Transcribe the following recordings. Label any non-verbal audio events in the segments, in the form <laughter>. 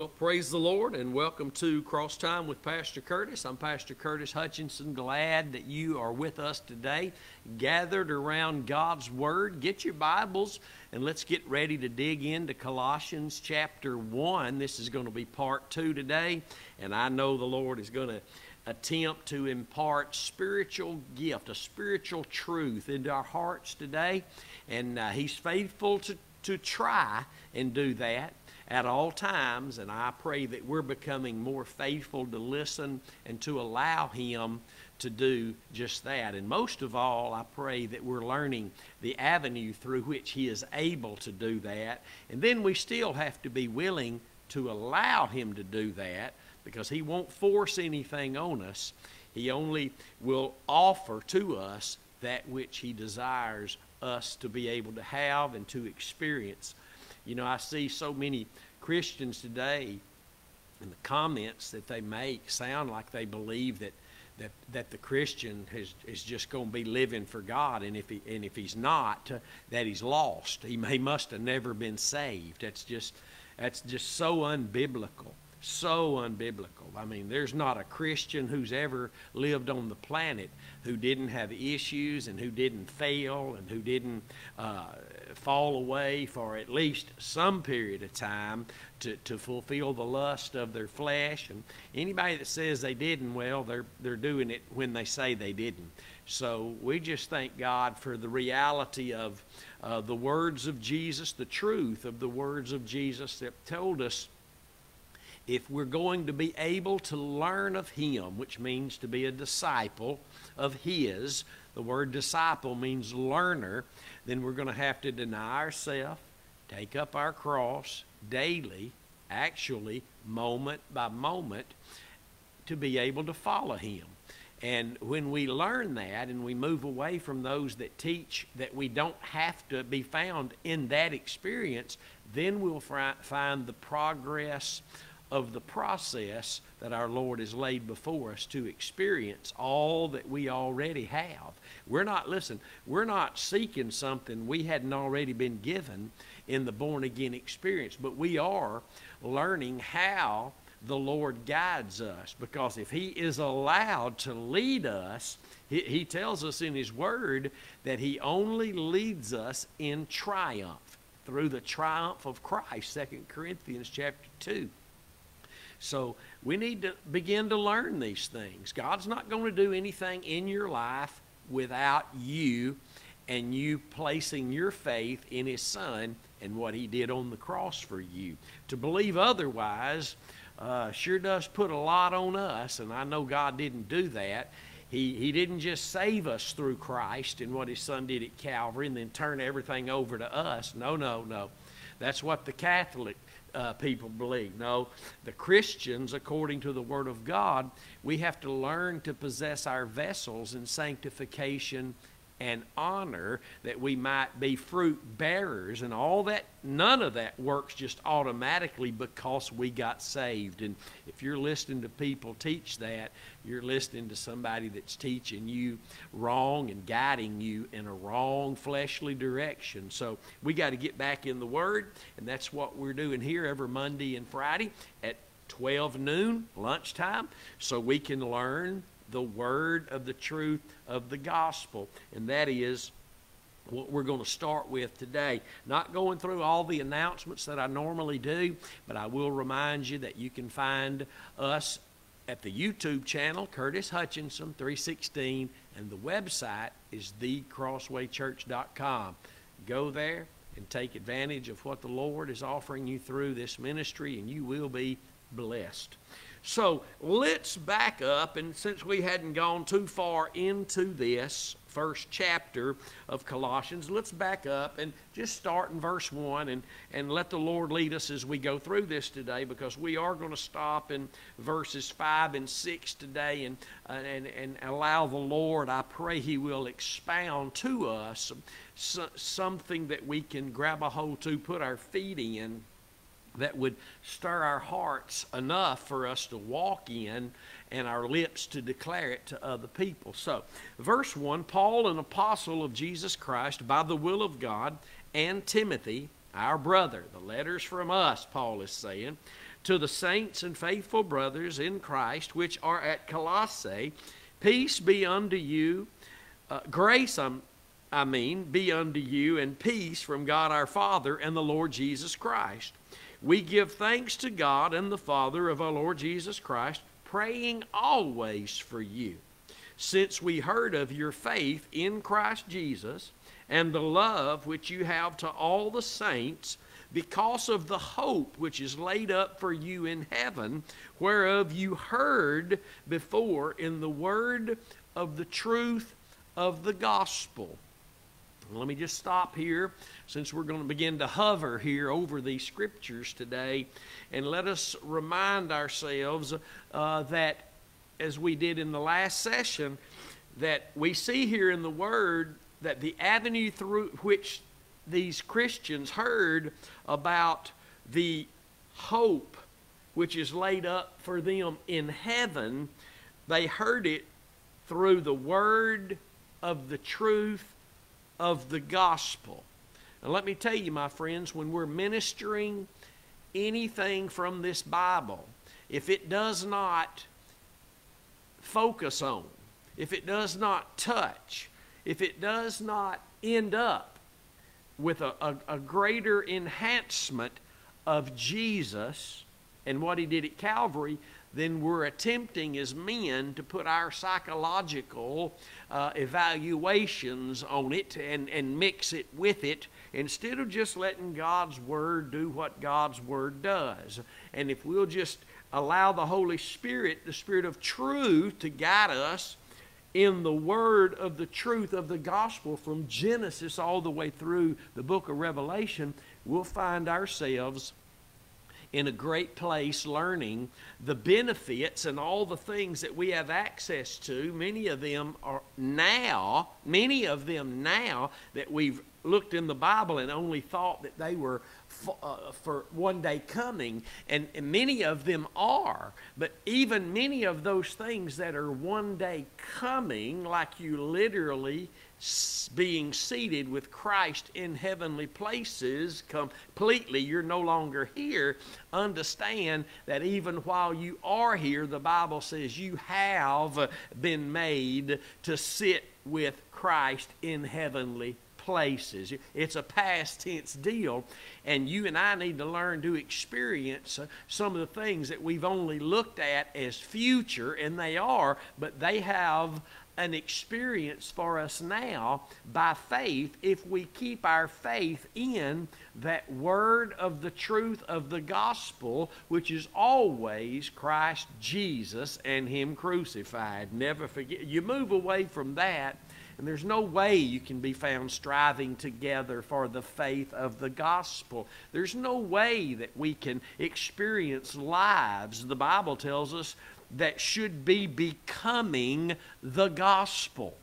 Well, praise the Lord and welcome to Cross Time with Pastor Curtis. I'm Pastor Curtis Hutchinson. Glad that you are with us today, gathered around God's Word. Get your Bibles and let's get ready to dig into Colossians chapter 1. This is going to be part 2 today, and I know the Lord is going to attempt to impart spiritual gift, a spiritual truth into our hearts today, and uh, He's faithful to, to try and do that at all times, and I pray that we're becoming more faithful to listen and to allow Him to do just that. And most of all, I pray that we're learning the avenue through which He is able to do that. And then we still have to be willing to allow Him to do that because He won't force anything on us. He only will offer to us that which He desires us to be able to have and to experience you know, I see so many Christians today, and the comments that they make sound like they believe that that, that the Christian is, is just going to be living for God, and if he and if he's not, uh, that he's lost. He, he must have never been saved. That's just that's just so unbiblical so unbiblical. I mean, there's not a Christian who's ever lived on the planet who didn't have issues and who didn't fail and who didn't uh, fall away for at least some period of time to, to fulfill the lust of their flesh. And anybody that says they didn't, well, they're, they're doing it when they say they didn't. So we just thank God for the reality of uh, the words of Jesus, the truth of the words of Jesus that told us if we're going to be able to learn of Him, which means to be a disciple of His, the word disciple means learner, then we're going to have to deny ourselves, take up our cross daily, actually, moment by moment, to be able to follow Him. And when we learn that and we move away from those that teach that we don't have to be found in that experience, then we'll find the progress of the process that our Lord has laid before us to experience all that we already have. We're not, listen, we're not seeking something we hadn't already been given in the born again experience, but we are learning how the Lord guides us because if He is allowed to lead us, He, he tells us in His Word that He only leads us in triumph through the triumph of Christ, 2 Corinthians chapter 2. So we need to begin to learn these things. God's not going to do anything in your life without you and you placing your faith in His Son and what He did on the cross for you. To believe otherwise uh, sure does put a lot on us, and I know God didn't do that. He, he didn't just save us through Christ and what His Son did at Calvary and then turn everything over to us. No, no, no. That's what the Catholic uh, people believe. No, the Christians, according to the Word of God, we have to learn to possess our vessels in sanctification and honor that we might be fruit bearers and all that none of that works just automatically because we got saved. And if you're listening to people teach that you're listening to somebody that's teaching you wrong and guiding you in a wrong fleshly direction. So we got to get back in the word and that's what we're doing here every monday and friday at 12 noon lunchtime so we can learn the word of the truth of the gospel. And that is what we're going to start with today. Not going through all the announcements that I normally do, but I will remind you that you can find us at the YouTube channel, Curtis Hutchinson 316, and the website is thecrosswaychurch.com. Go there and take advantage of what the Lord is offering you through this ministry, and you will be blessed. So let's back up, and since we hadn't gone too far into this first chapter of Colossians, let's back up and just start in verse 1 and, and let the Lord lead us as we go through this today because we are going to stop in verses 5 and 6 today and, and, and allow the Lord, I pray He will expound to us something that we can grab a hold to, put our feet in that would stir our hearts enough for us to walk in and our lips to declare it to other people. So, verse 1 Paul, an apostle of Jesus Christ, by the will of God, and Timothy, our brother, the letters from us, Paul is saying, To the saints and faithful brothers in Christ which are at Colossae, peace be unto you, uh, grace, um, I mean, be unto you, and peace from God our Father and the Lord Jesus Christ. We give thanks to God and the Father of our Lord Jesus Christ, praying always for you, since we heard of your faith in Christ Jesus and the love which you have to all the saints because of the hope which is laid up for you in heaven, whereof you heard before in the word of the truth of the gospel. Let me just stop here since we're going to begin to hover here over these scriptures today. And let us remind ourselves uh, that, as we did in the last session, that we see here in the Word that the avenue through which these Christians heard about the hope which is laid up for them in heaven, they heard it through the word of the truth of the gospel. And let me tell you, my friends, when we're ministering anything from this Bible, if it does not focus on, if it does not touch, if it does not end up with a, a, a greater enhancement of Jesus and what he did at Calvary, then we're attempting as men to put our psychological uh, evaluations on it and, and mix it with it instead of just letting God's Word do what God's Word does. And if we'll just allow the Holy Spirit, the Spirit of truth, to guide us in the word of the truth of the gospel from Genesis all the way through the book of Revelation, we'll find ourselves in a great place learning the benefits and all the things that we have access to. Many of them are now, many of them now that we've looked in the Bible and only thought that they were for, uh, for one day coming, and, and many of them are. But even many of those things that are one day coming, like you literally being seated with Christ in heavenly places completely, you're no longer here. Understand that even while you are here, the Bible says you have been made to sit with Christ in heavenly places. It's a past tense deal, and you and I need to learn to experience some of the things that we've only looked at as future, and they are, but they have an experience for us now by faith if we keep our faith in that word of the truth of the gospel, which is always Christ Jesus and Him crucified. Never forget. You move away from that and there's no way you can be found striving together for the faith of the gospel. There's no way that we can experience lives, the Bible tells us, that should be becoming the gospel.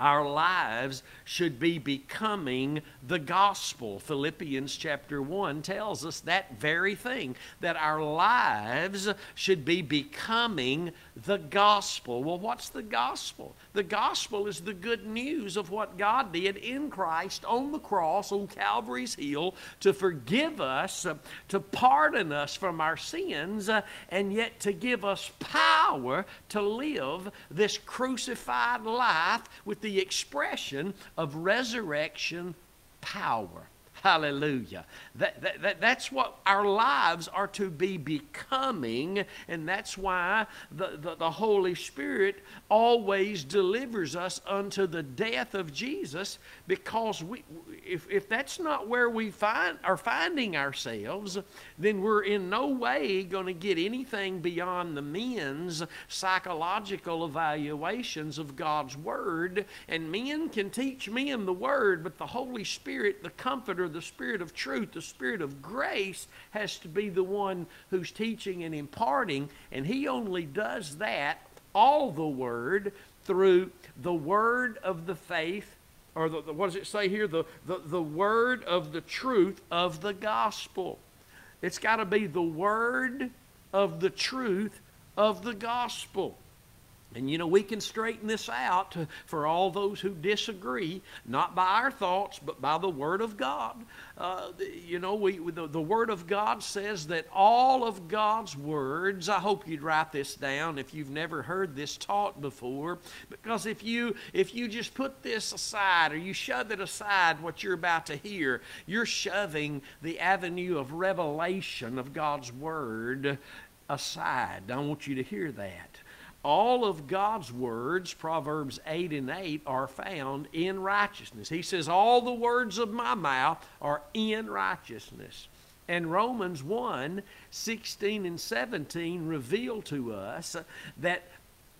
Our lives should be becoming the gospel. Philippians chapter 1 tells us that very thing that our lives should be becoming the gospel. Well, what's the gospel? The gospel is the good news of what God did in Christ on the cross, on Calvary's hill, to forgive us, uh, to pardon us from our sins, uh, and yet to give us power to live this crucified life with the expression of resurrection power. Hallelujah. That, that, that, that's what our lives are to be becoming, and that's why the, the, the Holy Spirit always delivers us unto the death of Jesus because we, if, if that's not where we find, are finding ourselves, then we're in no way going to get anything beyond the men's psychological evaluations of God's Word. And men can teach men the Word, but the Holy Spirit, the Comforter, the Spirit of truth, the Spirit of grace, has to be the one who's teaching and imparting. And He only does that, all the Word, through the Word of the faith or the, the, what does it say here? The, the, the word of the truth of the gospel. It's got to be the word of the truth of the gospel. And you know, we can straighten this out for all those who disagree, not by our thoughts, but by the Word of God. Uh, you know, we, the, the Word of God says that all of God's words, I hope you'd write this down if you've never heard this taught before, because if you, if you just put this aside or you shove it aside, what you're about to hear, you're shoving the avenue of revelation of God's Word aside. I want you to hear that all of God's words, Proverbs 8 and 8, are found in righteousness. He says, All the words of my mouth are in righteousness. And Romans 1 16 and 17 reveal to us that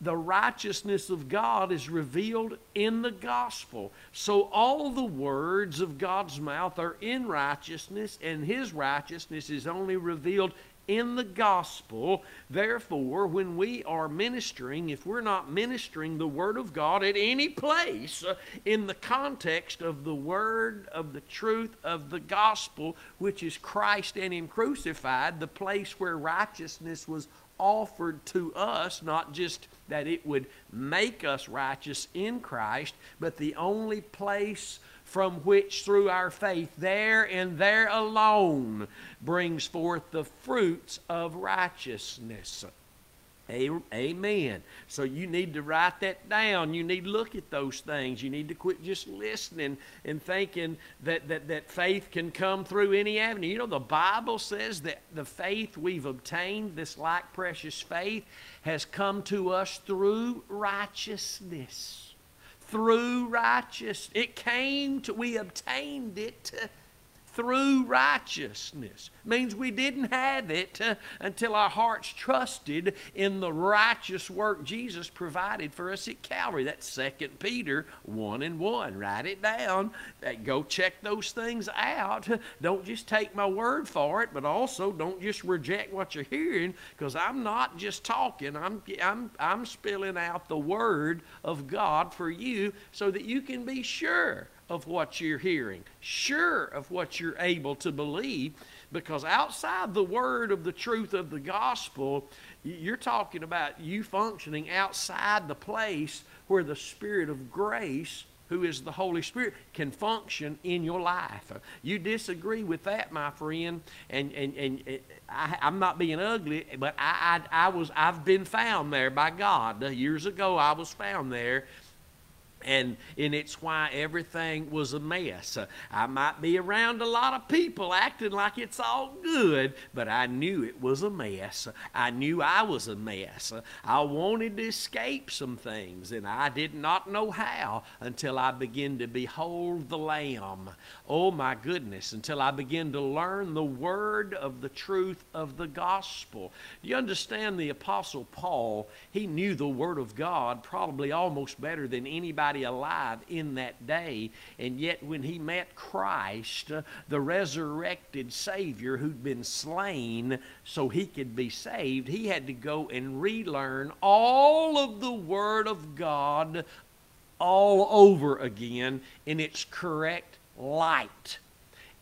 the righteousness of God is revealed in the gospel. So all the words of God's mouth are in righteousness, and His righteousness is only revealed in the gospel. Therefore, when we are ministering, if we're not ministering the Word of God at any place uh, in the context of the Word of the truth of the gospel, which is Christ and Him crucified, the place where righteousness was offered to us, not just that it would make us righteous in Christ, but the only place from which through our faith there and there alone brings forth the fruits of righteousness. Amen. So you need to write that down. You need to look at those things. You need to quit just listening and thinking that, that, that faith can come through any avenue. You know, the Bible says that the faith we've obtained, this like precious faith, has come to us through righteousness through righteousness. It came to, we obtained it through righteousness. Means we didn't have it uh, until our hearts trusted in the righteous work Jesus provided for us at Calvary. That's 2 Peter 1 and 1. Write it down. Go check those things out. <laughs> Don't just take my word for it, but also don't just reject what you're hearing because I'm not just talking. I'm, I'm, I'm spilling out the word of God for you so that you can be sure of what you're hearing, sure of what you're able to believe, because outside the word of the truth of the gospel, you're talking about you functioning outside the place where the Spirit of grace who is the Holy Spirit, can function in your life. You disagree with that, my friend, and, and, and eh, I, am not being ugly, but I, I, I was, I've been found there by God. Years ago, I was found there and and it's why everything was a mess. Uh, I might be around a lot of people acting like it's all good, but I knew it was a mess. I knew I was a mess. I wanted to escape some things, and I did not know how until I began to behold the Lamb. Oh my goodness! Until I began to learn the word of the truth of the gospel. You understand the Apostle Paul? He knew the word of God probably almost better than anybody alive in that day. And yet, when he met Christ, uh, the resurrected Savior who'd been slain so he could be saved, he had to go and relearn all of the Word of God all over again in its correct light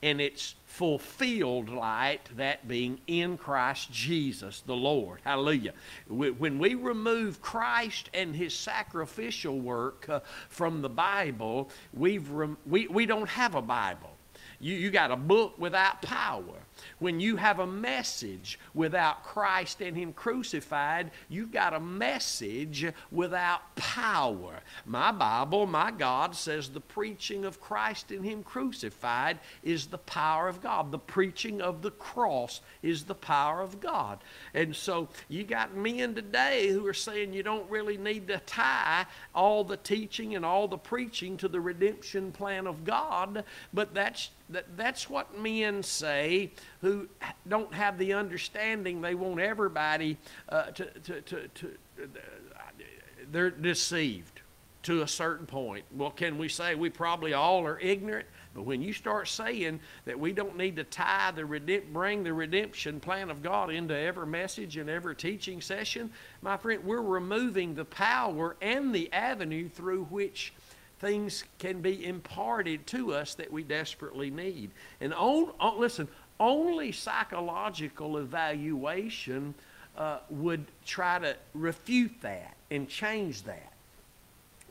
and its fulfilled light, that being in Christ Jesus the Lord. Hallelujah. When we remove Christ and his sacrificial work uh, from the Bible, we've we, we don't have a Bible. You, you got a book without power. When you have a message without Christ and Him crucified, you've got a message without power. My Bible, my God, says the preaching of Christ and Him crucified is the power of God. The preaching of the cross is the power of God. And so you got men today who are saying you don't really need to tie all the teaching and all the preaching to the redemption plan of God, but that's that, that's what men say who don't have the understanding. They want everybody uh, to, to, to, to uh, they're deceived to a certain point. Well, can we say we probably all are ignorant? But when you start saying that we don't need to tie the bring the redemption plan of God into every message and every teaching session, my friend, we're removing the power and the avenue through which things can be imparted to us that we desperately need. And on, on, listen, only psychological evaluation uh, would try to refute that and change that.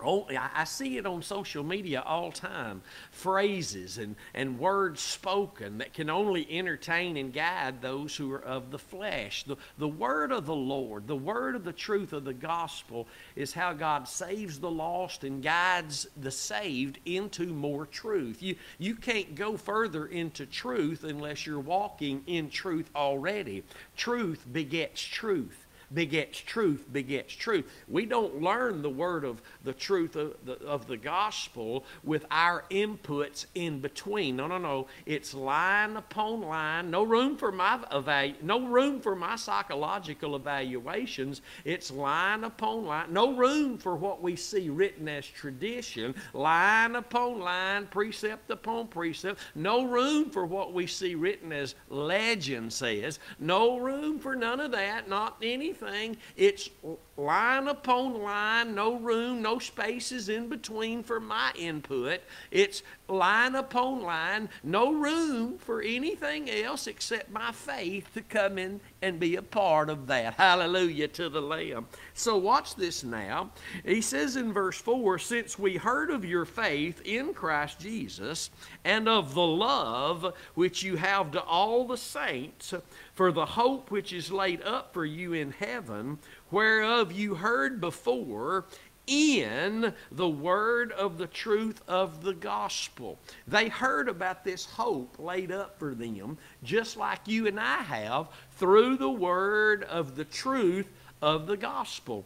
Oh, I see it on social media all time. Phrases and, and words spoken that can only entertain and guide those who are of the flesh. The, the word of the Lord, the word of the truth of the gospel, is how God saves the lost and guides the saved into more truth. You, you can't go further into truth unless you're walking in truth already. Truth begets truth begets truth begets truth. We don't learn the word of the truth of the, of the gospel with our inputs in between. No, no, no. It's line upon line. No room for my evalu- no room for my psychological evaluations. It's line upon line. No room for what we see written as tradition. Line upon line, precept upon precept. No room for what we see written as legend says. No room for none of that. Not anything anything. It's line upon line, no room, no spaces in between for my input. It's line upon line, no room for anything else except my faith to come in and be a part of that. Hallelujah to the Lamb. So, watch this now. He says in verse 4 Since we heard of your faith in Christ Jesus and of the love which you have to all the saints, for the hope which is laid up for you in heaven, whereof you heard before in the word of the truth of the gospel. They heard about this hope laid up for them, just like you and I have, through the word of the truth of the gospel.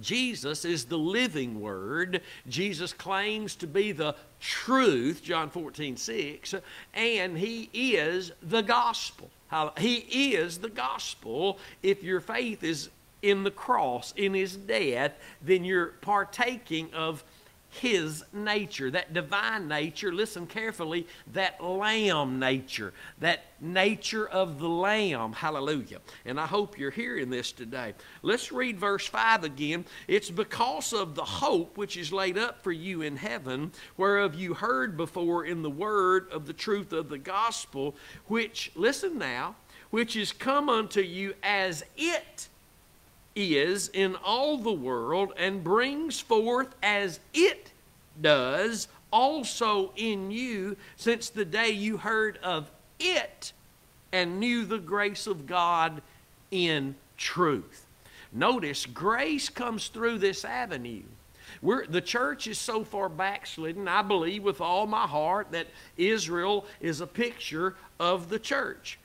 Jesus is the living word. Jesus claims to be the truth, John 14, 6, and he is the gospel. He is the gospel if your faith is in the cross, in his death, then you're partaking of his nature, that divine nature. Listen carefully, that lamb nature, that nature of the lamb. Hallelujah. And I hope you're hearing this today. Let's read verse 5 again. It's because of the hope which is laid up for you in heaven, whereof you heard before in the word of the truth of the gospel, which, listen now, which is come unto you as it is in all the world and brings forth as it does also in you since the day you heard of it and knew the grace of God in truth. Notice grace comes through this avenue. We're, the church is so far backslidden, I believe with all my heart that Israel is a picture of the church.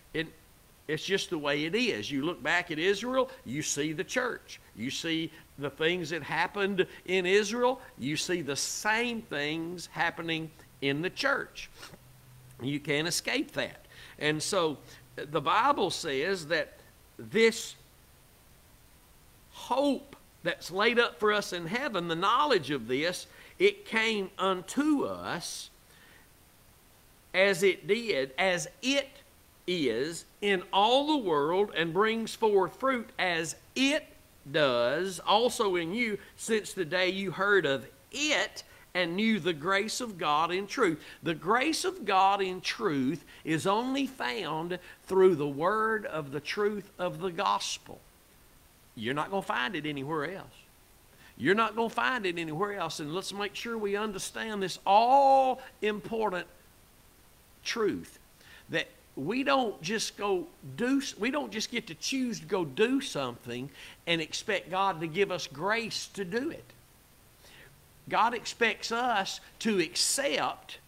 It's just the way it is. You look back at Israel, you see the church. You see the things that happened in Israel, you see the same things happening in the church. You can't escape that. And so the Bible says that this hope that's laid up for us in heaven, the knowledge of this, it came unto us as it did, as it is in all the world and brings forth fruit as it does also in you since the day you heard of it and knew the grace of God in truth. The grace of God in truth is only found through the word of the truth of the gospel. You're not going to find it anywhere else. You're not going to find it anywhere else. And let's make sure we understand this all important truth that we don't just go do we don't just get to choose to go do something and expect God to give us grace to do it. God expects us to accept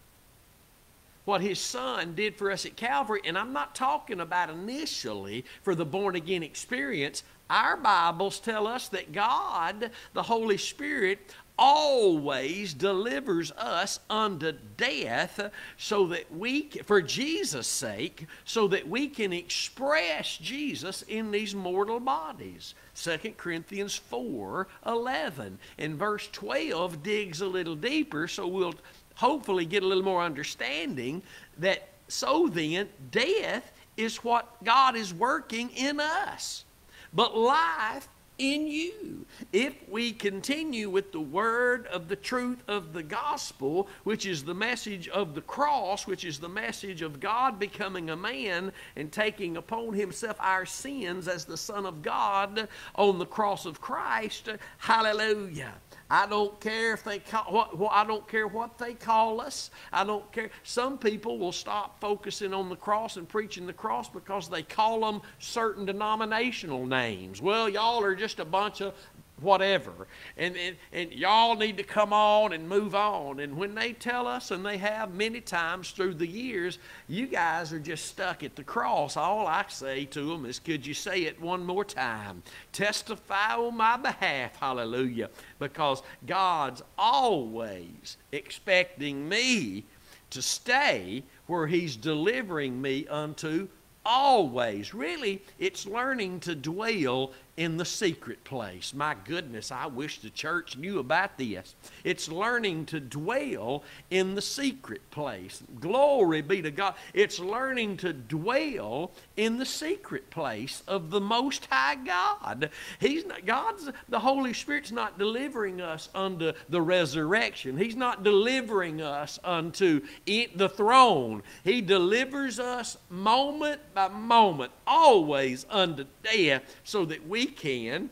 what his son did for us at Calvary and I'm not talking about initially for the born again experience. Our Bibles tell us that God, the Holy Spirit, always delivers us unto death so that we for Jesus sake so that we can express Jesus in these mortal bodies. 2 Corinthians 4 11 and verse 12 digs a little deeper so we'll hopefully get a little more understanding that so then death is what God is working in us. But life in you. If we continue with the word of the truth of the gospel, which is the message of the cross, which is the message of God becoming a man and taking upon himself our sins as the Son of God on the cross of Christ, hallelujah. I don't care if they call what, what, I don't care what they call us. I don't care. Some people will stop focusing on the cross and preaching the cross because they call them certain denominational names. Well, y'all are just a bunch of whatever. And, and, and y'all need to come on and move on. And when they tell us, and they have many times through the years, you guys are just stuck at the cross. All I say to them is, could you say it one more time? Testify on my behalf, hallelujah. Because God's always expecting me to stay where He's delivering me unto always. Really, it's learning to dwell in the secret place. My goodness, I wish the church knew about this. It's learning to dwell in the secret place. Glory be to God. It's learning to dwell in the secret place of the Most High God. He's not, God's, the Holy Spirit's not delivering us unto the resurrection. He's not delivering us unto the throne. He delivers us moment by moment, always unto death, so that we can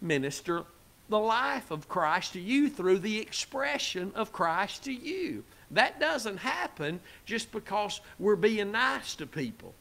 minister the life of Christ to you through the expression of Christ to you. That doesn't happen just because we're being nice to people.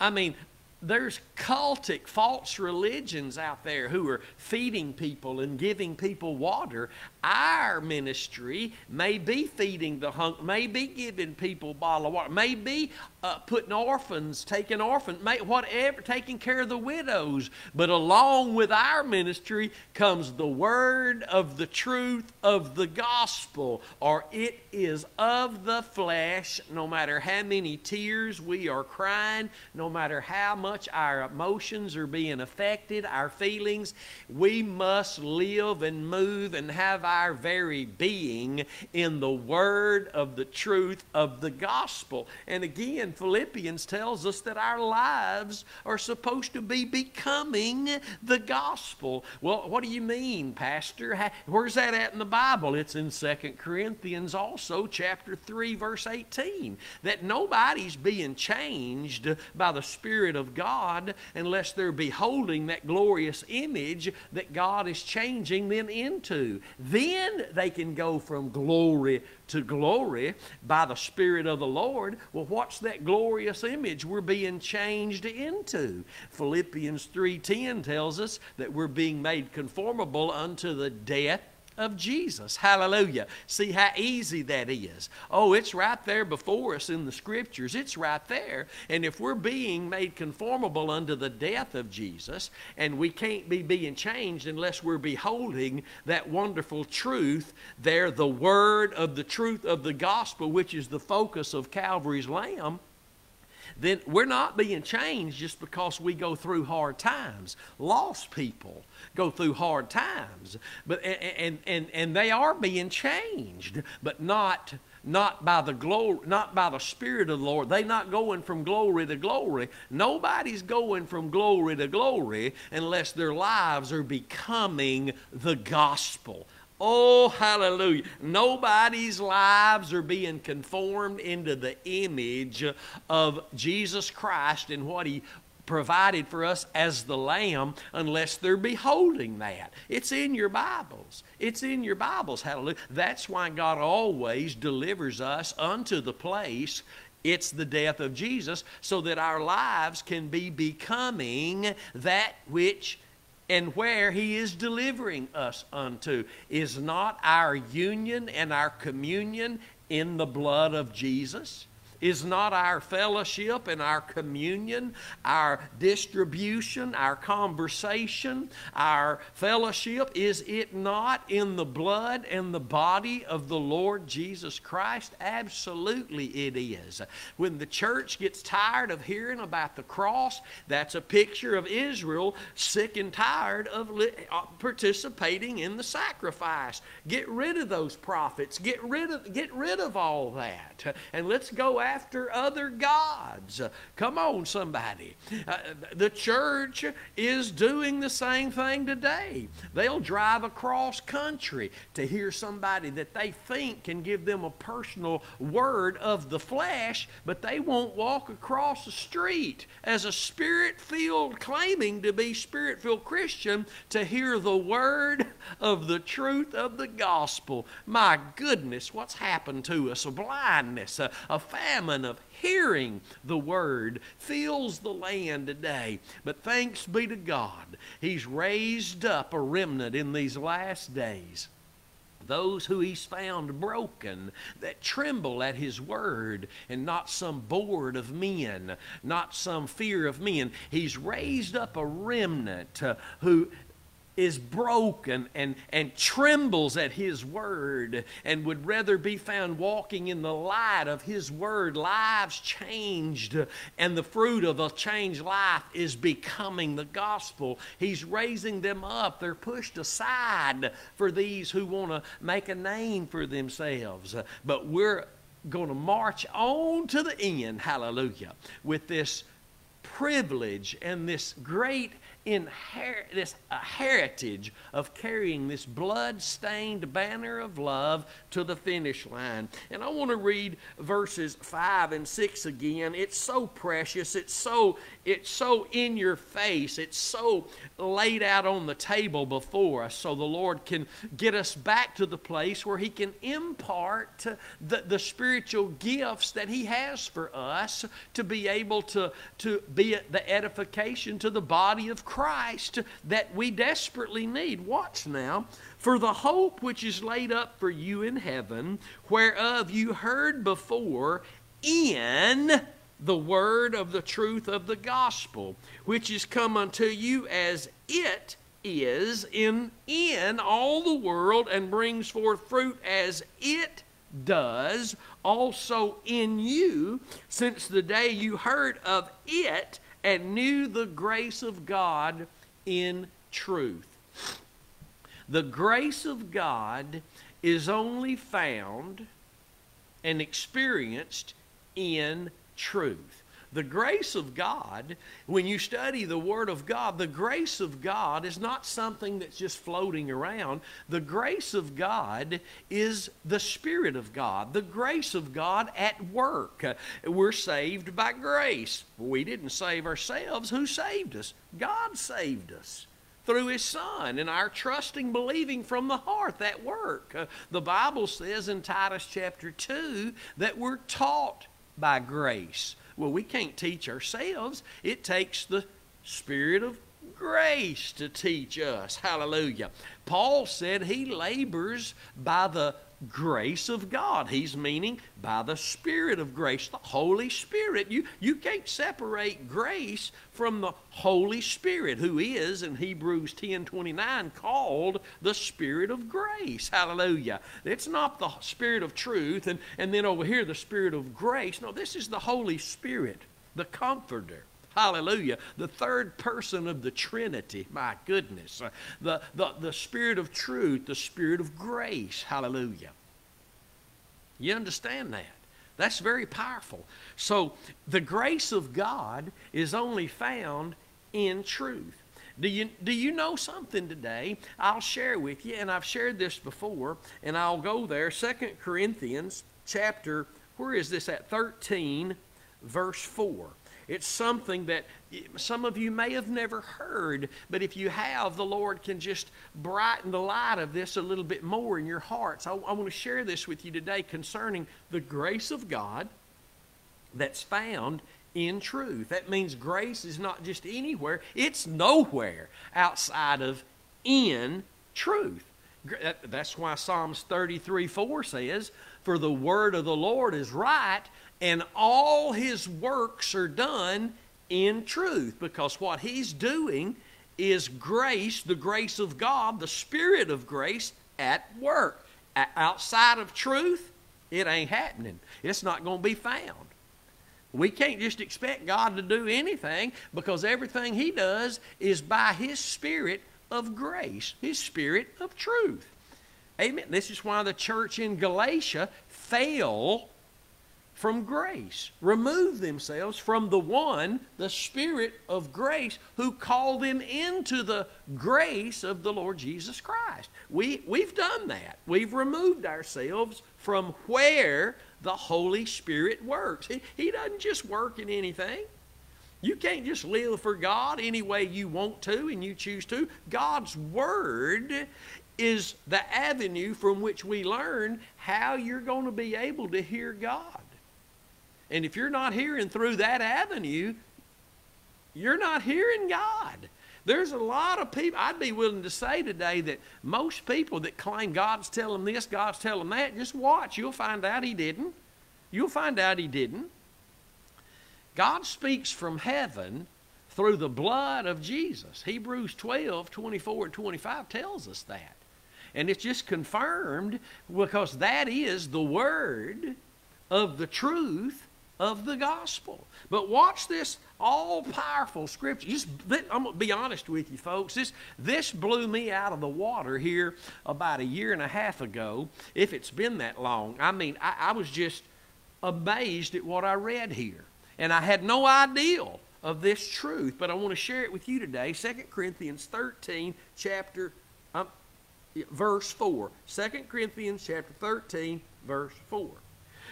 I mean, there's cultic false religions out there who are feeding people and giving people water our ministry may be feeding the hungry, may be giving people a bottle of water, may be uh, putting orphans, taking orphans, may, whatever, taking care of the widows. But along with our ministry comes the word of the truth of the gospel, or it is of the flesh, no matter how many tears we are crying, no matter how much our emotions are being affected, our feelings, we must live and move and have our very being in the word of the truth of the gospel. And again, Philippians tells us that our lives are supposed to be becoming the gospel. Well, what do you mean, Pastor? Where's that at in the Bible? It's in Second Corinthians also, chapter 3, verse 18. That nobody's being changed by the Spirit of God unless they're beholding that glorious image that God is changing them into. Then then they can go from glory to glory by the Spirit of the Lord. Well, what's that glorious image we're being changed into? Philippians 3:10 tells us that we're being made conformable unto the death of Jesus. Hallelujah. See how easy that is. Oh, it's right there before us in the scriptures. It's right there. And if we're being made conformable unto the death of Jesus, and we can't be being changed unless we're beholding that wonderful truth there, the word of the truth of the gospel, which is the focus of Calvary's Lamb then we're not being changed just because we go through hard times. Lost people go through hard times, but and and and they are being changed, but not not by the glory, not by the Spirit of the Lord. They're not going from glory to glory. Nobody's going from glory to glory unless their lives are becoming the gospel. Oh, hallelujah. Nobody's lives are being conformed into the image of Jesus Christ and what He provided for us as the Lamb unless they're beholding that. It's in your Bibles. It's in your Bibles. Hallelujah. That's why God always delivers us unto the place it's the death of Jesus so that our lives can be becoming that which and where he is delivering us unto. Is not our union and our communion in the blood of Jesus? Is not our fellowship and our communion, our distribution, our conversation, our fellowship, is it not in the blood and the body of the Lord Jesus Christ? Absolutely it is. When the church gets tired of hearing about the cross, that's a picture of Israel sick and tired of uh, participating in the sacrifice. Get rid of those prophets. Get rid of, get rid of all that. And let's go out after other gods. Come on, somebody. Uh, the church is doing the same thing today. They'll drive across country to hear somebody that they think can give them a personal word of the flesh, but they won't walk across the street as a spirit filled, claiming to be spirit filled Christian to hear the word of the truth of the gospel. My goodness, what's happened to us? A blindness, a, a of hearing the word fills the land today. But thanks be to God, He's raised up a remnant in these last days those who he's found broken, that tremble at his word, and not some board of men, not some fear of men. He's raised up a remnant uh, who is broken and, and trembles at his word and would rather be found walking in the light of his word, lives changed, and the fruit of a changed life is becoming the gospel. He's raising them up. They're pushed aside for these who want to make a name for themselves. But we're going to march on to the end, hallelujah, with this privilege and this great inherit this a heritage of carrying this blood-stained banner of love to the finish line. And I want to read verses 5 and 6 again. It's so precious. It's so it's so in your face. It's so laid out on the table before us so the Lord can get us back to the place where he can impart the, the spiritual gifts that he has for us to be able to to be the edification to the body of Christ that we desperately need. Watch now. For the hope which is laid up for you in heaven, whereof you heard before in the word of the truth of the gospel, which is come unto you as it is in in all the world and brings forth fruit as it does also in you since the day you heard of it and knew the grace of God in truth. The grace of God is only found and experienced in truth. The grace of God, when you study the Word of God, the grace of God is not something that's just floating around. The grace of God is the Spirit of God, the grace of God at work. We're saved by grace. We didn't save ourselves. Who saved us? God saved us through his son and our trusting believing from the heart that work the bible says in titus chapter 2 that we're taught by grace well, we can't teach ourselves. It takes the Spirit of grace to teach us. Hallelujah. Paul said he labors by the grace of God. He's meaning by the Spirit of grace, the Holy Spirit. You, you can't separate grace from the Holy Spirit, who is in Hebrews 10 29 called the Spirit of grace. Hallelujah. It's not the Spirit of truth and, and then over here the Spirit of grace. No, this is the Holy Spirit, the Comforter. Hallelujah. The third person of the Trinity. My goodness. Uh, the, the, the Spirit of truth, the Spirit of grace. Hallelujah. You understand that? That's very powerful. So the grace of God is only found in truth. Do you, do you know something today? I'll share with you, and I've shared this before, and I'll go there. Second Corinthians chapter, where is this at? 13, verse 4. It's something that some of you may have never heard, but if you have, the Lord can just brighten the light of this a little bit more in your hearts. I, I want to share this with you today concerning the grace of God that's found in truth. That means grace is not just anywhere, it's nowhere outside of in truth. That's why Psalms 33 4 says, For the word of the Lord is right, and all his works are done in truth because what he's doing is grace, the grace of God, the Spirit of grace at work. Outside of truth, it ain't happening. It's not going to be found. We can't just expect God to do anything because everything He does is by His Spirit of grace, His Spirit of truth. Amen. This is why the church in Galatia fell from grace, remove themselves from the one, the Spirit of grace, who called them into the grace of the Lord Jesus Christ. We, we've done that. We've removed ourselves from where the Holy Spirit works. He, he doesn't just work in anything. You can't just live for God any way you want to and you choose to. God's Word is the avenue from which we learn how you're going to be able to hear God. And if you're not hearing through that avenue, you're not hearing God. There's a lot of people, I'd be willing to say today that most people that claim God's telling them this, God's telling them that, just watch. You'll find out He didn't. You'll find out He didn't. God speaks from heaven through the blood of Jesus. Hebrews 12, 24, and 25 tells us that. And it's just confirmed because that is the word of the truth of the gospel. But watch this all powerful scripture. Just, I'm going to be honest with you, folks. This, this blew me out of the water here about a year and a half ago, if it's been that long. I mean, I, I was just amazed at what I read here. And I had no idea of this truth, but I want to share it with you today. 2 Corinthians 13, chapter, verse 4. 2 Corinthians chapter 13, verse 4.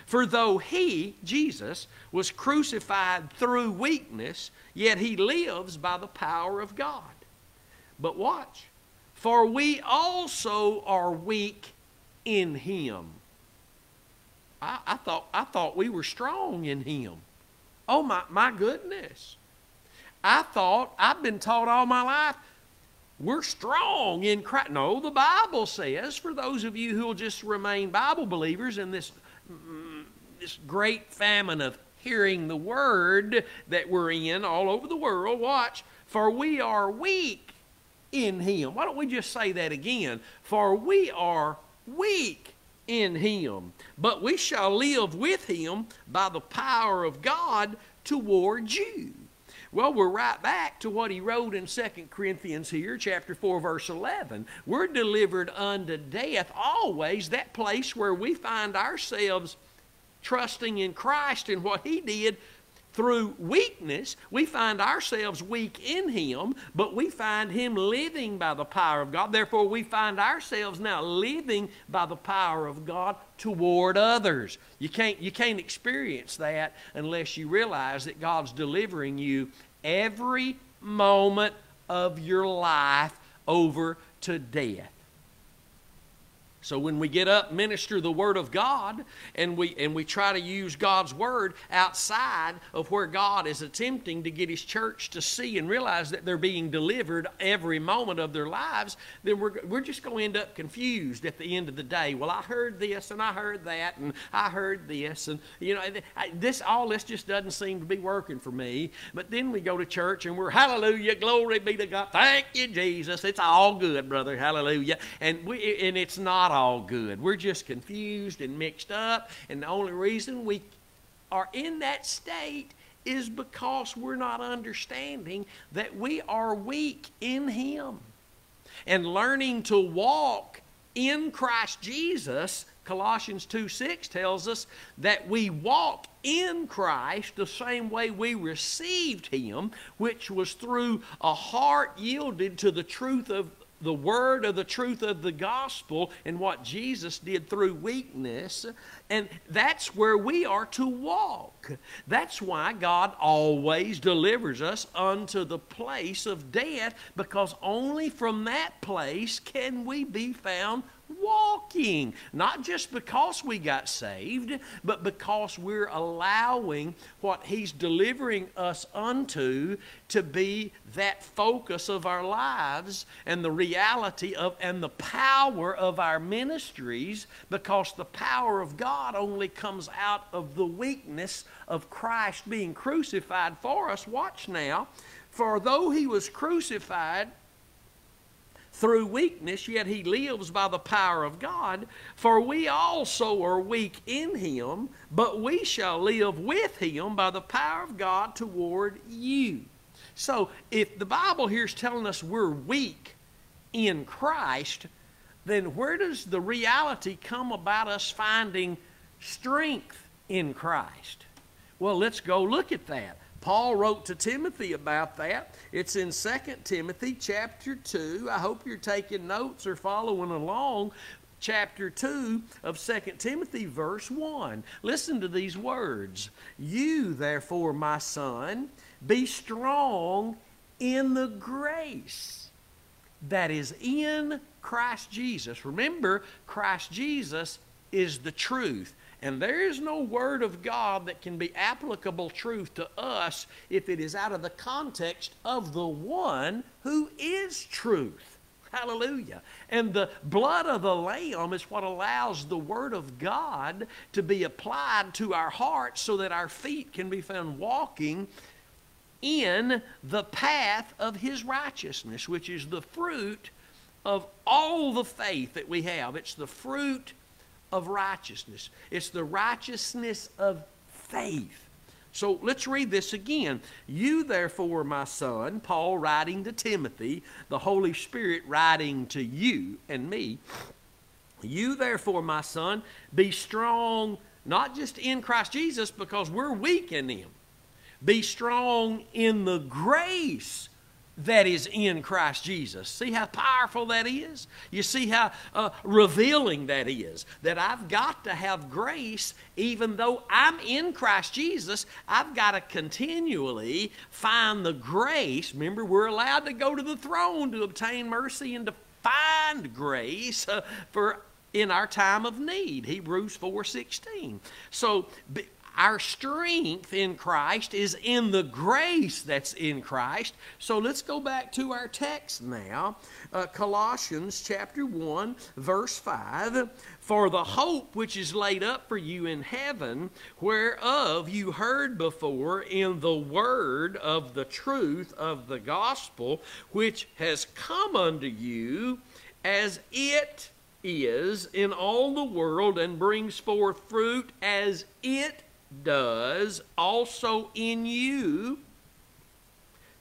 For though he, Jesus, was crucified through weakness, yet he lives by the power of God. But watch. For we also are weak in him. I, I, thought, I thought we were strong in him. Oh, my, my goodness. I thought, I've been taught all my life, we're strong in Christ. No, the Bible says, for those of you who will just remain Bible believers in this, mm, this great famine of hearing the word that we're in all over the world, watch, for we are weak in Him. Why don't we just say that again? For we are weak in him. But we shall live with him by the power of God towards you. Well, we're right back to what he wrote in 2 Corinthians here, chapter 4, verse 11. We're delivered unto death, always that place where we find ourselves trusting in Christ and what he did through weakness, we find ourselves weak in Him, but we find Him living by the power of God. Therefore, we find ourselves now living by the power of God toward others. You can't, you can't experience that unless you realize that God's delivering you every moment of your life over to death. So when we get up, minister the Word of God, and we, and we try to use God's Word outside of where God is attempting to get His church to see and realize that they're being delivered every moment of their lives, then we're, we're just going to end up confused at the end of the day. Well, I heard this, and I heard that, and I heard this, and, you know, this, all this just doesn't seem to be working for me. But then we go to church, and we're, hallelujah, glory be to God. Thank you, Jesus. It's all good, brother, hallelujah. And, we, and it's not not all good. We're just confused and mixed up, and the only reason we are in that state is because we're not understanding that we are weak in Him. And learning to walk in Christ Jesus, Colossians 2 6 tells us that we walk in Christ the same way we received Him, which was through a heart yielded to the truth of the word of the truth of the gospel and what Jesus did through weakness. And that's where we are to walk. That's why God always delivers us unto the place of death, because only from that place can we be found walking. Not just because we got saved, but because we're allowing what He's delivering us unto to be that focus of our lives and the reality of and the power of our ministries because the power of God only comes out of the weakness of Christ being crucified for us. Watch now. For though he was crucified, through weakness, yet he lives by the power of God. For we also are weak in him, but we shall live with him by the power of God toward you. So, if the Bible here is telling us we're weak in Christ, then where does the reality come about us finding strength in Christ. Well, let's go look at that. Paul wrote to Timothy about that. It's in 2 Timothy chapter 2. I hope you're taking notes or following along. Chapter 2 of 2 Timothy, verse 1. Listen to these words. You, therefore, my son, be strong in the grace that is in Christ Jesus. Remember, Christ Jesus is the truth. And there is no word of God that can be applicable truth to us if it is out of the context of the one who is truth. Hallelujah. And the blood of the Lamb is what allows the Word of God to be applied to our hearts so that our feet can be found walking in the path of His righteousness, which is the fruit of all the faith that we have. It's the fruit of righteousness. It's the righteousness of faith. So let's read this again. You, therefore, my son, Paul writing to Timothy, the Holy Spirit writing to you and me. You, therefore, my son, be strong, not just in Christ Jesus, because we're weak in Him. Be strong in the grace that is in Christ Jesus. See how powerful that is? You see how uh, revealing that is? That I've got to have grace even though I'm in Christ Jesus. I've got to continually find the grace. Remember, we're allowed to go to the throne to obtain mercy and to find grace uh, for in our time of need hebrews 4.16 so our strength in Christ is in the grace that's in Christ. So let's go back to our text now. Uh, Colossians chapter 1, verse 5. For the hope which is laid up for you in heaven, whereof you heard before in the word of the truth of the gospel, which has come unto you as it is in all the world and brings forth fruit as it does also in you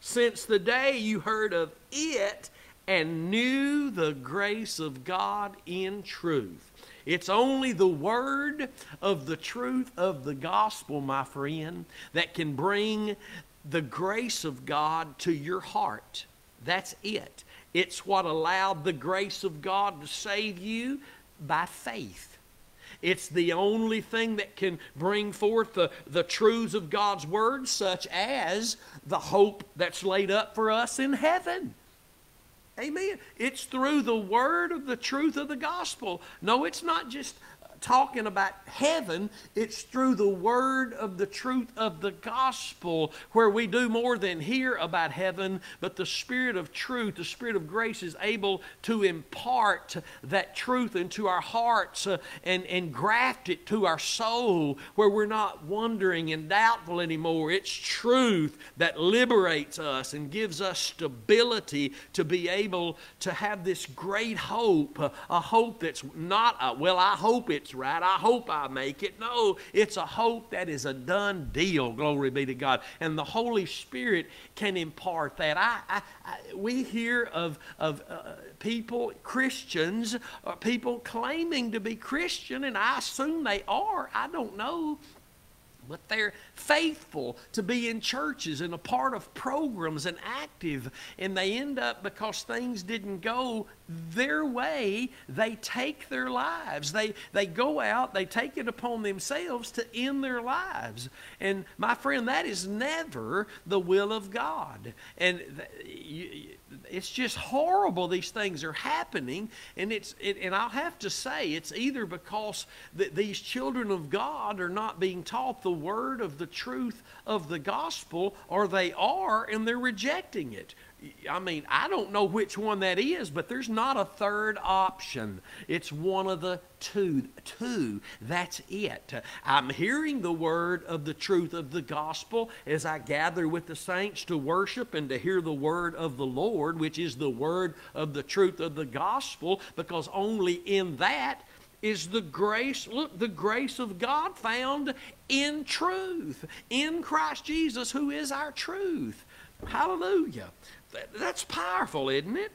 since the day you heard of it and knew the grace of God in truth. It's only the word of the truth of the gospel, my friend, that can bring the grace of God to your heart. That's it. It's what allowed the grace of God to save you by faith. It's the only thing that can bring forth the, the truths of God's Word, such as the hope that's laid up for us in heaven. Amen. It's through the word of the truth of the gospel. No, it's not just talking about heaven, it's through the word of the truth of the gospel where we do more than hear about heaven, but the Spirit of truth, the Spirit of grace is able to impart that truth into our hearts uh, and, and graft it to our soul where we're not wondering and doubtful anymore. It's truth that liberates us and gives us stability to be able to have this great hope, a hope that's not, a, well, I hope it's right. I hope I make it. No, it's a hope that is a done deal. Glory be to God. And the Holy Spirit can impart that. I, I, I we hear of, of uh, people, Christians, uh, people claiming to be Christian, and I assume they are. I don't know but they're faithful to be in churches and a part of programs and active. And they end up, because things didn't go their way, they take their lives. They, they go out, they take it upon themselves to end their lives. And my friend, that is never the will of God. And it's just horrible these things are happening and it's it, and i'll have to say it's either because that these children of god are not being taught the word of the truth of the gospel or they are and they're rejecting it I mean, I don't know which one that is, but there's not a third option. It's one of the two. Two. That's it. I'm hearing the word of the truth of the gospel as I gather with the saints to worship and to hear the word of the Lord, which is the word of the truth of the gospel, because only in that is the grace, look, the grace of God found in truth, in Christ Jesus, who is our truth. Hallelujah. That's powerful, isn't it?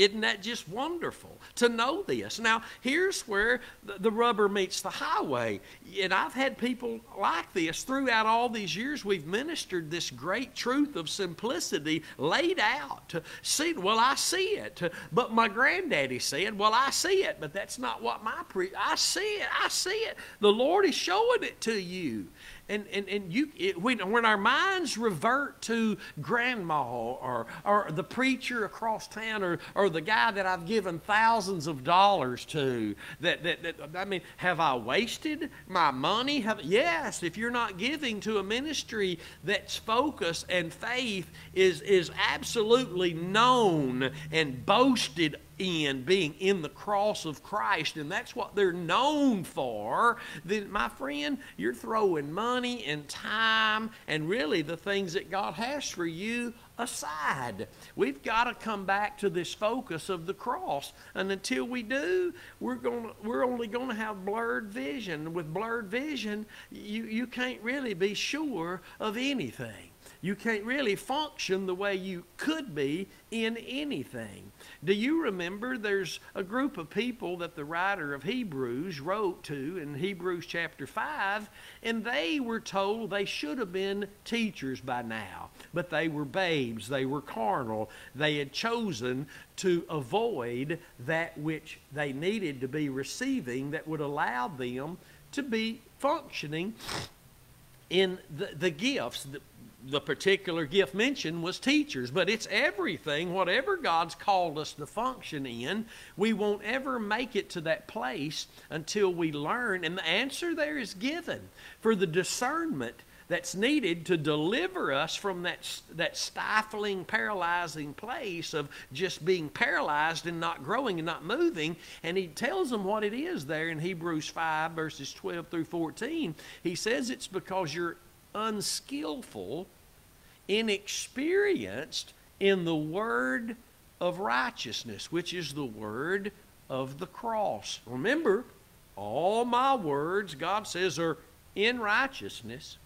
Isn't that just wonderful to know this? Now, here's where the rubber meets the highway. And I've had people like this throughout all these years. We've ministered this great truth of simplicity laid out. See, well, I see it. But my granddaddy said, well, I see it. But that's not what my pre. I see it. I see it. The Lord is showing it to you and, and, and you, it, when, when our minds revert to grandma or, or the preacher across town or, or the guy that I've given thousands of dollars to, that, that, that I mean, have I wasted my money? Have, yes, if you're not giving to a ministry that's focus and faith is, is absolutely known and boasted in being in the cross of Christ, and that's what they're known for, then, my friend, you're throwing money and time and really the things that God has for you aside. We've got to come back to this focus of the cross. And until we do, we're gonna, we're only going to have blurred vision. With blurred vision, you, you can't really be sure of anything you can't really function the way you could be in anything. Do you remember there's a group of people that the writer of Hebrews wrote to in Hebrews chapter 5, and they were told they should have been teachers by now, but they were babes, they were carnal, they had chosen to avoid that which they needed to be receiving that would allow them to be functioning in the, the gifts, the particular gift mentioned was teachers, but it's everything, whatever God's called us to function in, we won't ever make it to that place until we learn. And the answer there is given for the discernment that's needed to deliver us from that, that stifling, paralyzing place of just being paralyzed and not growing and not moving. And he tells them what it is there in Hebrews 5, verses 12 through 14. He says it's because you're unskillful, inexperienced in the word of righteousness, which is the word of the cross. Remember, all my words, God says, are in righteousness,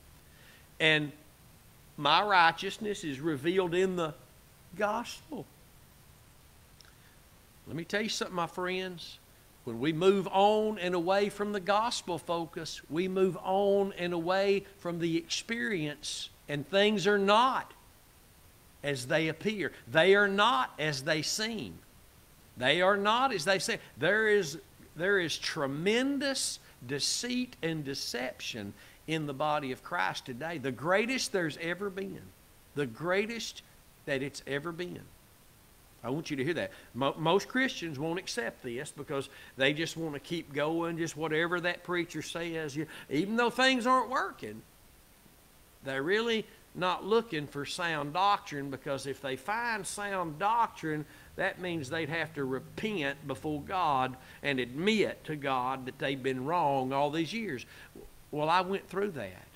and my righteousness is revealed in the gospel. Let me tell you something, my friends. When we move on and away from the gospel focus, we move on and away from the experience, and things are not as they appear. They are not as they seem. They are not as they seem. There is, there is tremendous deceit and deception in the body of Christ today. The greatest there's ever been. The greatest that it's ever been. I want you to hear that. most Christians won't accept this because they just want to keep going, just whatever that preacher says. even though things aren't working, they're really not looking for sound doctrine because if they find sound doctrine, that means they'd have to repent before God and admit to God that they've been wrong all these years. Well, I went through that.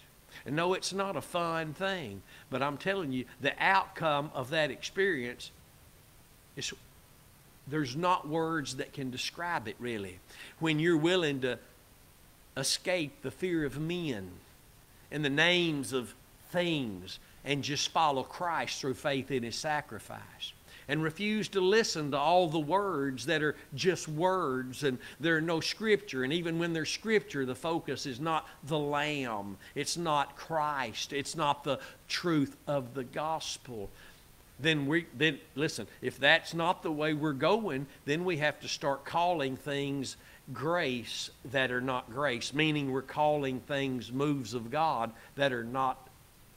And no, it's not a fun thing, but I'm telling you, the outcome of that experience it's, there's not words that can describe it really. When you're willing to escape the fear of men and the names of things and just follow Christ through faith in his sacrifice and refuse to listen to all the words that are just words and there are no scripture. And even when there's scripture, the focus is not the Lamb, it's not Christ, it's not the truth of the gospel then we then listen if that's not the way we're going then we have to start calling things grace that are not grace meaning we're calling things moves of god that are not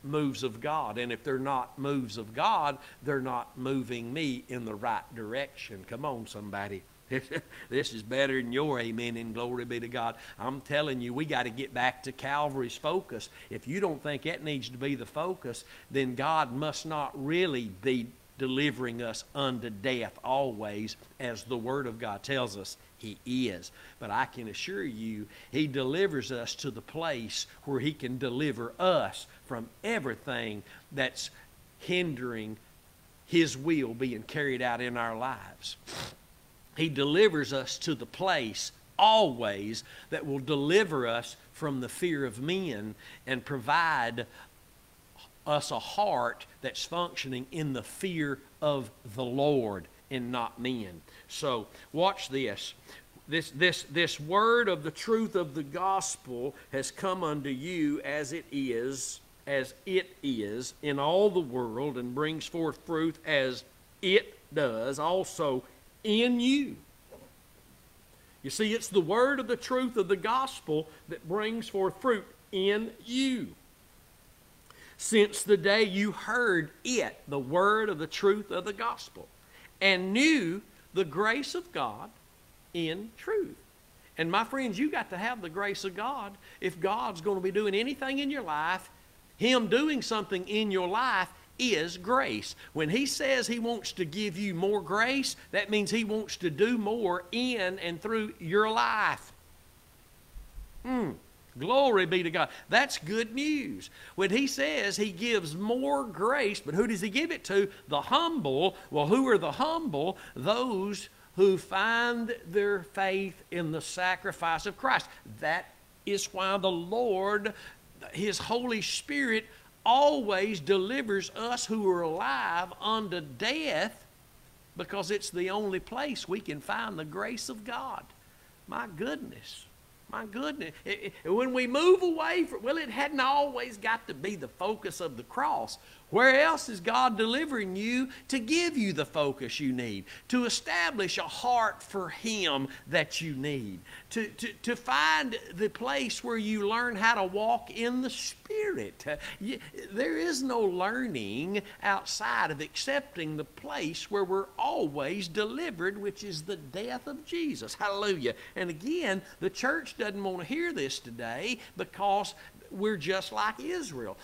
moves of god. And if they're not moves of god they're not moving me in the right direction. Come on somebody <laughs> this is better than your amen and glory be to God. I'm telling you, we got to get back to Calvary's focus. If you don't think that needs to be the focus, then God must not really be delivering us unto death always, as the Word of God tells us He is. But I can assure you, He delivers us to the place where He can deliver us from everything that's hindering His will being carried out in our lives. He delivers us to the place always that will deliver us from the fear of men and provide us a heart that's functioning in the fear of the Lord and not men. So, watch this. This, this, this word of the truth of the gospel has come unto you as it is, as it is in all the world, and brings forth fruit as it does also in you. You see, it's the word of the truth of the gospel that brings forth fruit in you. Since the day you heard it, the word of the truth of the gospel, and knew the grace of God in truth. And my friends, you got to have the grace of God. If God's going to be doing anything in your life, Him doing something in your life is grace. When He says He wants to give you more grace, that means He wants to do more in and through your life. Hmm. Glory be to God. That's good news. When he says he gives more grace, but who does he give it to? The humble. Well, who are the humble? Those who find their faith in the sacrifice of Christ. That is why the Lord, his Holy Spirit, always delivers us who are alive unto death because it's the only place we can find the grace of God. My goodness. My goodness. It, it, when we move away from, well, it hadn't always got to be the focus of the cross. Where else is God delivering you to give you the focus you need, to establish a heart for Him that you need, to, to, to find the place where you learn how to walk in the Spirit? You, there is no learning outside of accepting the place where we're always delivered, which is the death of Jesus. Hallelujah. And again, the church doesn't want to hear this today because we're just like Israel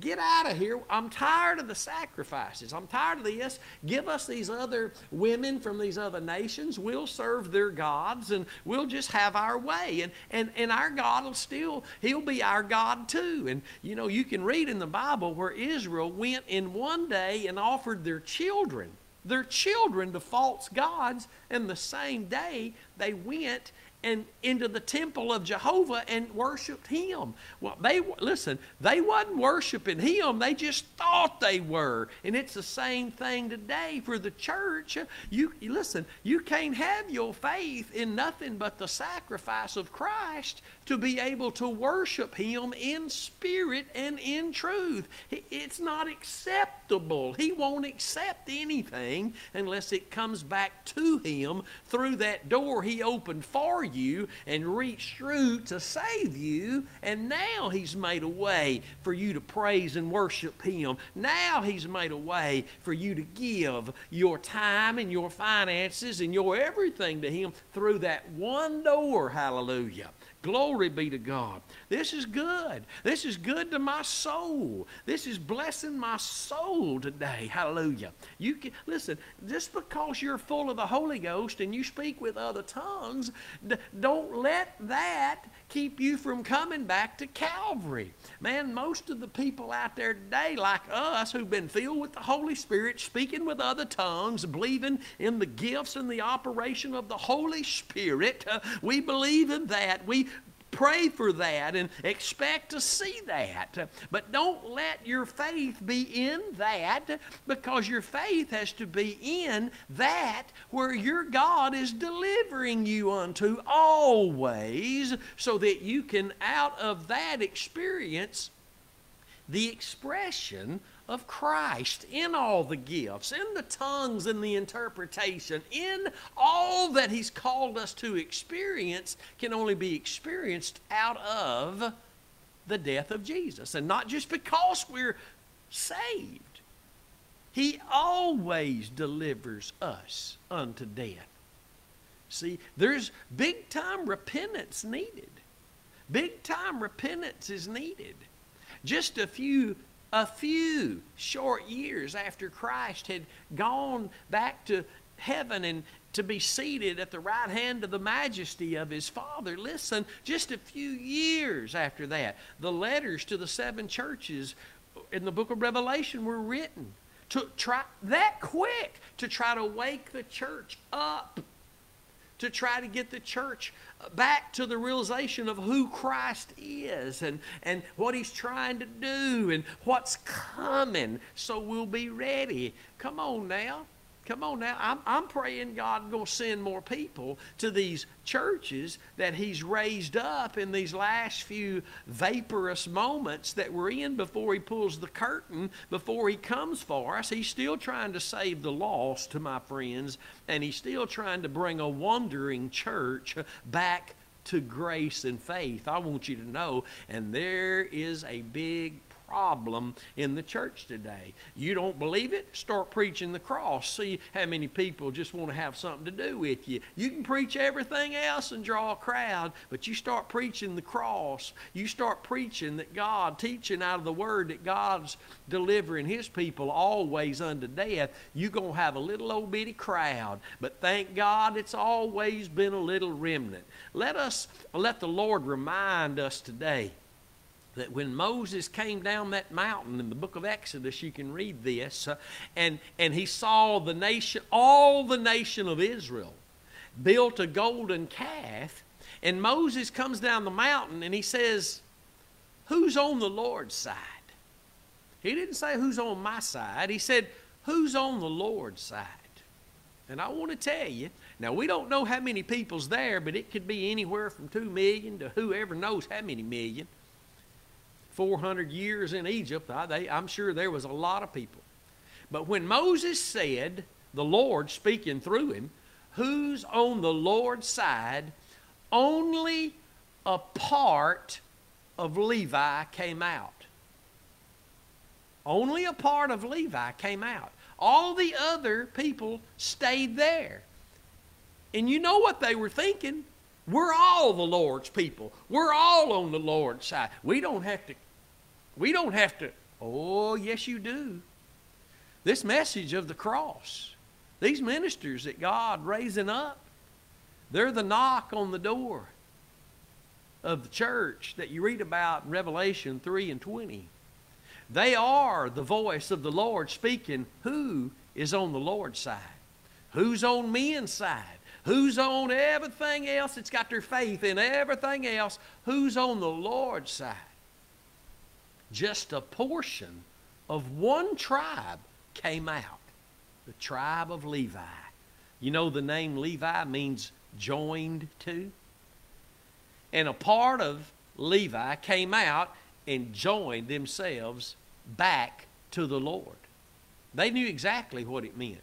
get out of here. I'm tired of the sacrifices. I'm tired of this. Give us these other women from these other nations. We'll serve their gods and we'll just have our way. And, and, and our God will still, He'll be our God too. And you know, you can read in the Bible where Israel went in one day and offered their children, their children to false gods, and the same day they went and into the temple of Jehovah and worshiped him. Well, they listen, they wasn't worshiping him, they just thought they were. And it's the same thing today for the church. You, you listen, you can't have your faith in nothing but the sacrifice of Christ to be able to worship him in spirit and in truth. It's not acceptable. He won't accept anything unless it comes back to him through that door he opened for you and reached through to save you. And now He's made a way for you to praise and worship Him. Now He's made a way for you to give your time and your finances and your everything to Him through that one door. Hallelujah. Glory be to God. This is good. This is good to my soul. This is blessing my soul today. Hallelujah. You can listen, just because you're full of the Holy Ghost and you speak with other tongues, don't let that keep you from coming back to Calvary. Man, most of the people out there today, like us, who've been filled with the Holy Spirit, speaking with other tongues, believing in the gifts and the operation of the Holy Spirit, uh, we believe in that. We Pray for that and expect to see that. But don't let your faith be in that because your faith has to be in that where your God is delivering you unto always so that you can, out of that experience, the expression of Christ in all the gifts, in the tongues and the interpretation, in all that He's called us to experience, can only be experienced out of the death of Jesus. And not just because we're saved, He always delivers us unto death. See, there's big time repentance needed. Big time repentance is needed. Just a few a few short years after Christ had gone back to heaven and to be seated at the right hand of the majesty of his Father. Listen, just a few years after that, the letters to the seven churches in the book of Revelation were written. To try that quick to try to wake the church up to try to get the church back to the realization of who Christ is and, and what he's trying to do and what's coming so we'll be ready. Come on now. Come on now. I'm, I'm praying God going to send more people to these churches that He's raised up in these last few vaporous moments that we're in before He pulls the curtain, before He comes for us. He's still trying to save the lost, to my friends, and He's still trying to bring a wandering church back to grace and faith. I want you to know, and there is a big problem in the church today. You don't believe it? Start preaching the cross. See how many people just want to have something to do with you. You can preach everything else and draw a crowd, but you start preaching the cross. You start preaching that God, teaching out of the Word that God's delivering His people always unto death. You're going to have a little old bitty crowd, but thank God it's always been a little remnant. Let us, let the Lord remind us today that when Moses came down that mountain in the book of Exodus, you can read this, uh, and, and he saw the nation, all the nation of Israel, built a golden calf. And Moses comes down the mountain and he says, Who's on the Lord's side? He didn't say, Who's on my side? He said, Who's on the Lord's side? And I want to tell you, now we don't know how many people's there, but it could be anywhere from 2 million to whoever knows how many million. 400 years in Egypt, I, they, I'm sure there was a lot of people. But when Moses said, the Lord speaking through him, who's on the Lord's side, only a part of Levi came out. Only a part of Levi came out. All the other people stayed there. And you know what they were thinking? We're all the Lord's people. We're all on the Lord's side. We don't have to, we don't have to, oh, yes, you do. This message of the cross, these ministers that God raising up, they're the knock on the door of the church that you read about in Revelation 3 and 20. They are the voice of the Lord speaking who is on the Lord's side, who's on men's side, Who's on everything else that's got their faith in everything else? Who's on the Lord's side? Just a portion of one tribe came out the tribe of Levi. You know, the name Levi means joined to. And a part of Levi came out and joined themselves back to the Lord. They knew exactly what it meant.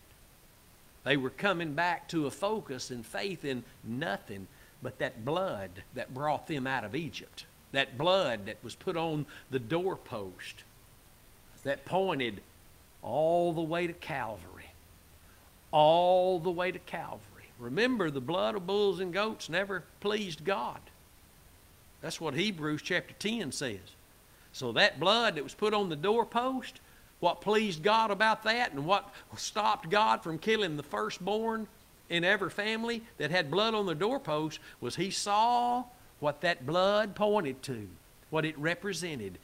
They were coming back to a focus and faith in nothing but that blood that brought them out of Egypt. That blood that was put on the doorpost that pointed all the way to Calvary. All the way to Calvary. Remember, the blood of bulls and goats never pleased God. That's what Hebrews chapter 10 says. So that blood that was put on the doorpost what pleased God about that and what stopped God from killing the firstborn in every family that had blood on the doorpost was he saw what that blood pointed to, what it represented.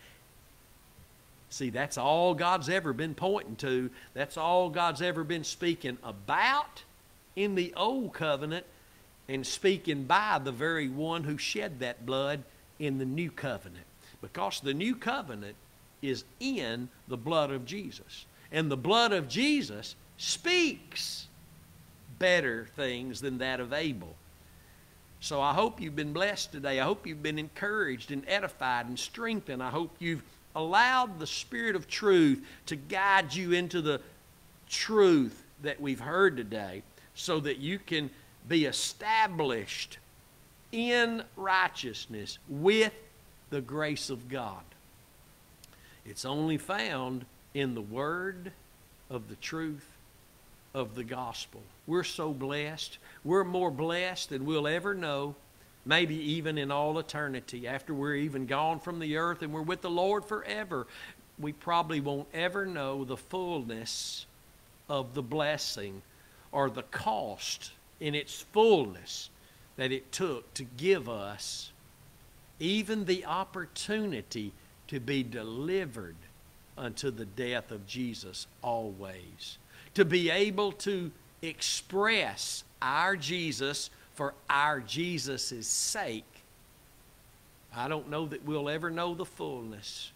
See, that's all God's ever been pointing to. That's all God's ever been speaking about in the old covenant and speaking by the very one who shed that blood in the new covenant. Because the new covenant is in the blood of Jesus. And the blood of Jesus speaks better things than that of Abel. So I hope you've been blessed today. I hope you've been encouraged and edified and strengthened. I hope you've allowed the Spirit of truth to guide you into the truth that we've heard today so that you can be established in righteousness with the grace of God. It's only found in the word of the truth of the gospel. We're so blessed. We're more blessed than we'll ever know, maybe even in all eternity. After we're even gone from the earth and we're with the Lord forever, we probably won't ever know the fullness of the blessing or the cost in its fullness that it took to give us even the opportunity to be delivered unto the death of Jesus always. To be able to express our Jesus for our Jesus' sake. I don't know that we'll ever know the fullness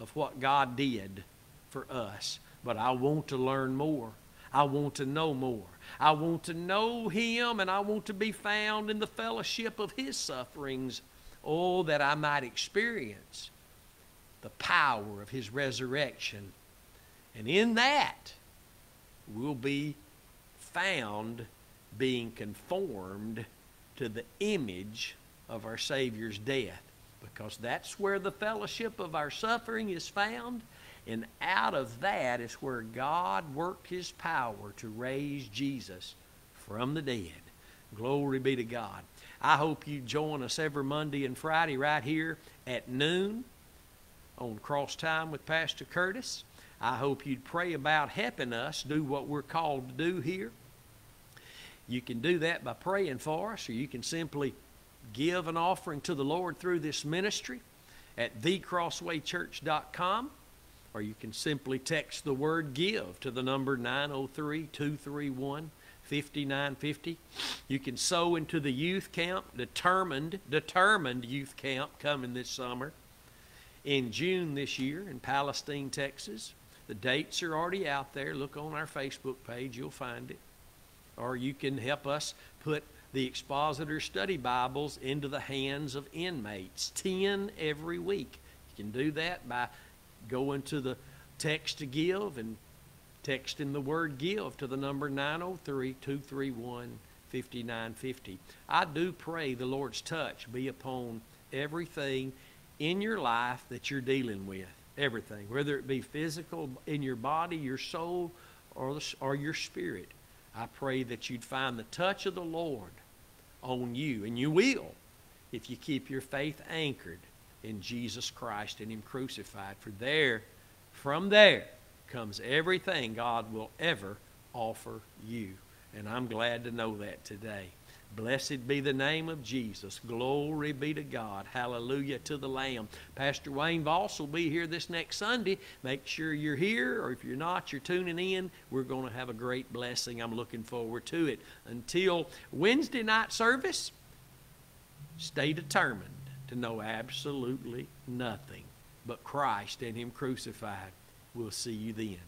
of what God did for us, but I want to learn more. I want to know more. I want to know Him and I want to be found in the fellowship of His sufferings. Oh, that I might experience the power of His resurrection. And in that, we'll be found being conformed to the image of our Savior's death. Because that's where the fellowship of our suffering is found. And out of that is where God worked his power to raise Jesus from the dead. Glory be to God. I hope you join us every Monday and Friday right here at noon on Cross Time with Pastor Curtis. I hope you'd pray about helping us do what we're called to do here. You can do that by praying for us, or you can simply give an offering to the Lord through this ministry at thecrosswaychurch.com, or you can simply text the word give to the number 903 231 5950. You can sow into the youth camp, determined, determined youth camp coming this summer in June this year in Palestine, Texas. The dates are already out there. Look on our Facebook page, you'll find it. Or you can help us put the expositor study Bibles into the hands of inmates, 10 every week. You can do that by going to the text to give and texting the word give to the number 903 231 5950. I do pray the Lord's touch be upon everything in your life that you're dealing with. Everything, whether it be physical in your body, your soul, or, the, or your spirit. I pray that you'd find the touch of the Lord on you, and you will if you keep your faith anchored in Jesus Christ and Him crucified. For there, from there, comes everything God will ever offer you. And I'm glad to know that today. Blessed be the name of Jesus. Glory be to God. Hallelujah to the Lamb. Pastor Wayne Voss will be here this next Sunday. Make sure you're here, or if you're not, you're tuning in. We're going to have a great blessing. I'm looking forward to it. Until Wednesday night service, stay determined to know absolutely nothing but Christ and Him crucified. We'll see you then.